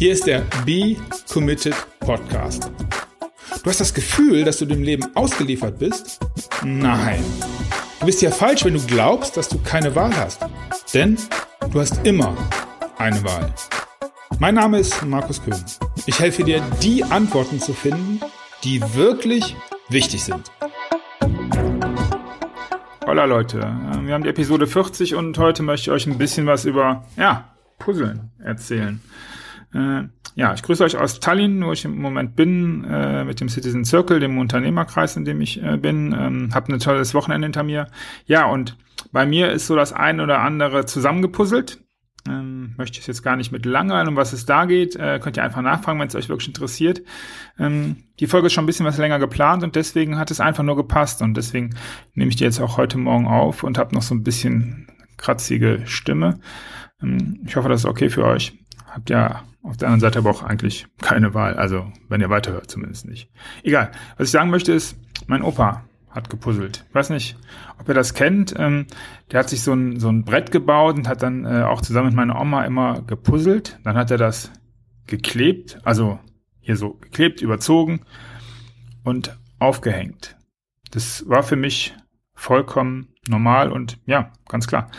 Hier ist der Be Committed Podcast. Du hast das Gefühl, dass du dem Leben ausgeliefert bist? Nein. Du bist ja falsch, wenn du glaubst, dass du keine Wahl hast. Denn du hast immer eine Wahl. Mein Name ist Markus Köhn. Ich helfe dir, die Antworten zu finden, die wirklich wichtig sind. Hola Leute, wir haben die Episode 40 und heute möchte ich euch ein bisschen was über, ja, Puzzeln erzählen. Äh, ja, ich grüße euch aus Tallinn, wo ich im Moment bin, äh, mit dem Citizen Circle, dem Unternehmerkreis, in dem ich äh, bin. Ähm, Hab ein tolles Wochenende hinter mir. Ja, und bei mir ist so das ein oder andere zusammengepuzzelt. Ähm, möchte ich jetzt gar nicht mit langweilen, um was es da geht. Äh, könnt ihr einfach nachfragen, wenn es euch wirklich interessiert. Ähm, die Folge ist schon ein bisschen was länger geplant und deswegen hat es einfach nur gepasst. Und deswegen nehme ich die jetzt auch heute Morgen auf und habe noch so ein bisschen kratzige Stimme. Ähm, ich hoffe, das ist okay für euch. Habt ja auf der anderen Seite aber auch eigentlich keine Wahl. Also, wenn ihr weiterhört, zumindest nicht. Egal. Was ich sagen möchte ist, mein Opa hat gepuzzelt. Ich weiß nicht, ob ihr das kennt. Ähm, der hat sich so ein, so ein Brett gebaut und hat dann äh, auch zusammen mit meiner Oma immer gepuzzelt. Dann hat er das geklebt, also hier so geklebt, überzogen und aufgehängt. Das war für mich vollkommen normal und ja, ganz klar.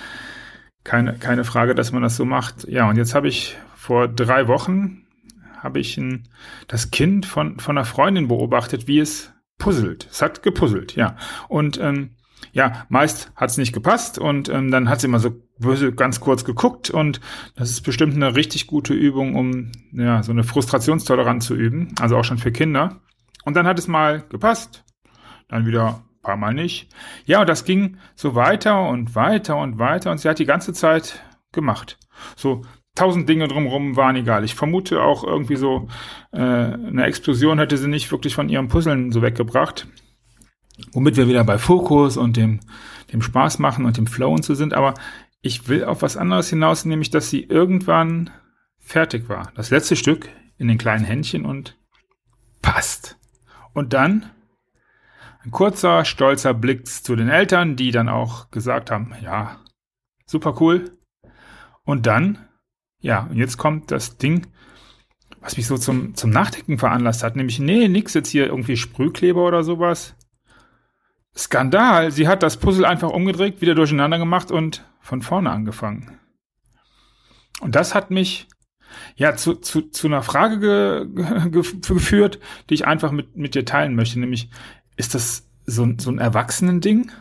Keine, keine Frage, dass man das so macht. Ja, und jetzt habe ich vor drei Wochen habe ich ein, das Kind von, von einer Freundin beobachtet, wie es puzzelt. Es hat gepuzzelt, ja. Und ähm, ja, meist hat es nicht gepasst und ähm, dann hat sie immer so böse ganz kurz geguckt und das ist bestimmt eine richtig gute Übung, um ja so eine Frustrationstoleranz zu üben, also auch schon für Kinder. Und dann hat es mal gepasst, dann wieder ein paar Mal nicht. Ja, und das ging so weiter und weiter und weiter und sie hat die ganze Zeit gemacht. So tausend Dinge drumherum waren egal. Ich vermute auch irgendwie so, äh, eine Explosion hätte sie nicht wirklich von ihrem Puzzeln so weggebracht. Womit wir wieder bei Fokus und dem, dem Spaß machen und dem Flow und so sind. Aber ich will auf was anderes hinaus, nämlich, dass sie irgendwann fertig war. Das letzte Stück in den kleinen Händchen und passt. Und dann ein kurzer, stolzer Blick zu den Eltern, die dann auch gesagt haben, ja, super cool. Und dann ja, und jetzt kommt das Ding, was mich so zum, zum Nachdenken veranlasst hat, nämlich, nee, nix jetzt hier irgendwie Sprühkleber oder sowas. Skandal, sie hat das Puzzle einfach umgedreht, wieder durcheinander gemacht und von vorne angefangen. Und das hat mich ja zu, zu, zu einer Frage ge, ge, geführt, die ich einfach mit, mit dir teilen möchte, nämlich, ist das so, so ein Erwachsenen-Ding?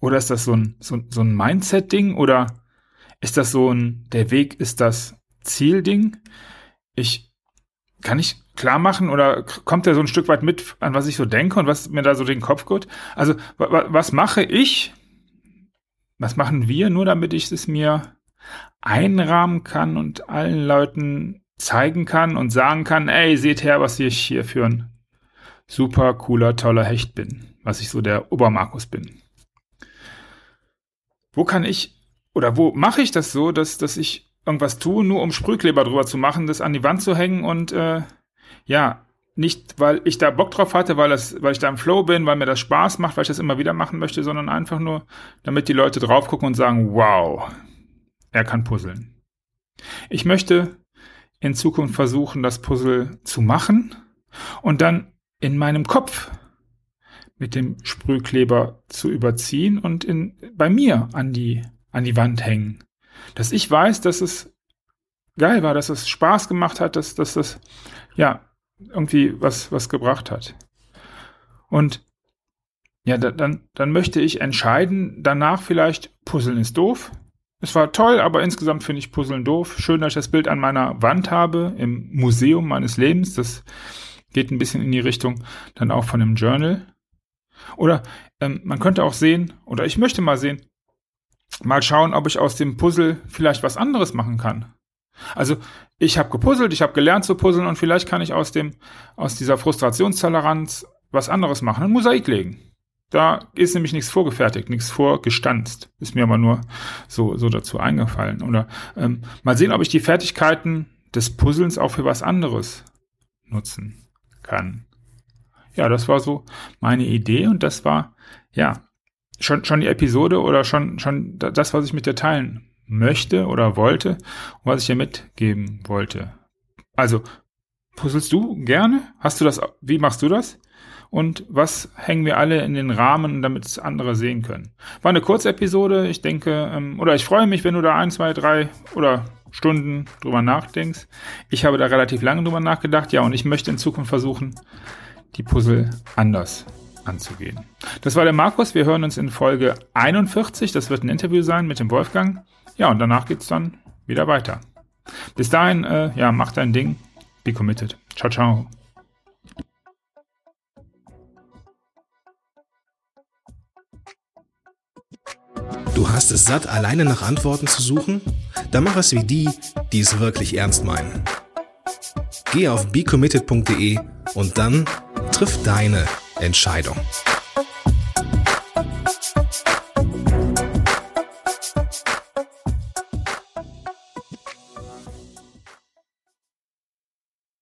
Oder ist das so ein, so, so ein Mindset-Ding? Oder ist das so ein, der Weg ist das Zielding? Ich, kann ich klar machen oder kommt er so ein Stück weit mit, an was ich so denke und was mir da so den Kopf geht? Also, was mache ich? Was machen wir nur, damit ich es mir einrahmen kann und allen Leuten zeigen kann und sagen kann, ey, seht her, was ich hier für ein super cooler, toller Hecht bin, was ich so der Obermarkus bin. Wo kann ich oder wo mache ich das so, dass, dass ich irgendwas tue, nur um Sprühkleber drüber zu machen, das an die Wand zu hängen und äh, ja, nicht, weil ich da Bock drauf hatte, weil, das, weil ich da im Flow bin, weil mir das Spaß macht, weil ich das immer wieder machen möchte, sondern einfach nur, damit die Leute drauf gucken und sagen, wow, er kann puzzeln. Ich möchte in Zukunft versuchen, das Puzzle zu machen und dann in meinem Kopf mit dem Sprühkleber zu überziehen und in, bei mir an die an die Wand hängen. Dass ich weiß, dass es geil war, dass es Spaß gemacht hat, dass, dass das, ja, irgendwie was, was gebracht hat. Und ja, da, dann, dann möchte ich entscheiden, danach vielleicht, Puzzeln ist doof. Es war toll, aber insgesamt finde ich Puzzeln doof. Schön, dass ich das Bild an meiner Wand habe, im Museum meines Lebens. Das geht ein bisschen in die Richtung dann auch von einem Journal. Oder ähm, man könnte auch sehen, oder ich möchte mal sehen, mal schauen, ob ich aus dem Puzzle vielleicht was anderes machen kann. Also ich habe gepuzzelt, ich habe gelernt zu puzzeln und vielleicht kann ich aus dem aus dieser Frustrationstoleranz was anderes machen, ein Mosaik legen. Da ist nämlich nichts vorgefertigt, nichts vorgestanzt. Ist mir aber nur so so dazu eingefallen. Oder ähm, mal sehen, ob ich die Fertigkeiten des Puzzlens auch für was anderes nutzen kann. Ja, das war so meine Idee und das war ja schon, schon die Episode oder schon, schon das, was ich mit dir teilen möchte oder wollte und was ich dir mitgeben wollte. Also, puzzelst du gerne? Hast du das, wie machst du das? Und was hängen wir alle in den Rahmen, damit es andere sehen können? War eine Kurzepisode, ich denke, ähm, oder ich freue mich, wenn du da ein, zwei, drei oder Stunden drüber nachdenkst. Ich habe da relativ lange drüber nachgedacht, ja, und ich möchte in Zukunft versuchen, die Puzzle anders anzugehen. Das war der Markus. Wir hören uns in Folge 41. Das wird ein Interview sein mit dem Wolfgang. Ja, und danach geht's dann wieder weiter. Bis dahin, äh, ja, mach dein Ding. Be committed. Ciao, ciao. Du hast es satt, alleine nach Antworten zu suchen? Dann mach es wie die, die es wirklich ernst meinen. Geh auf becommitted.de und dann triff deine Entscheidung.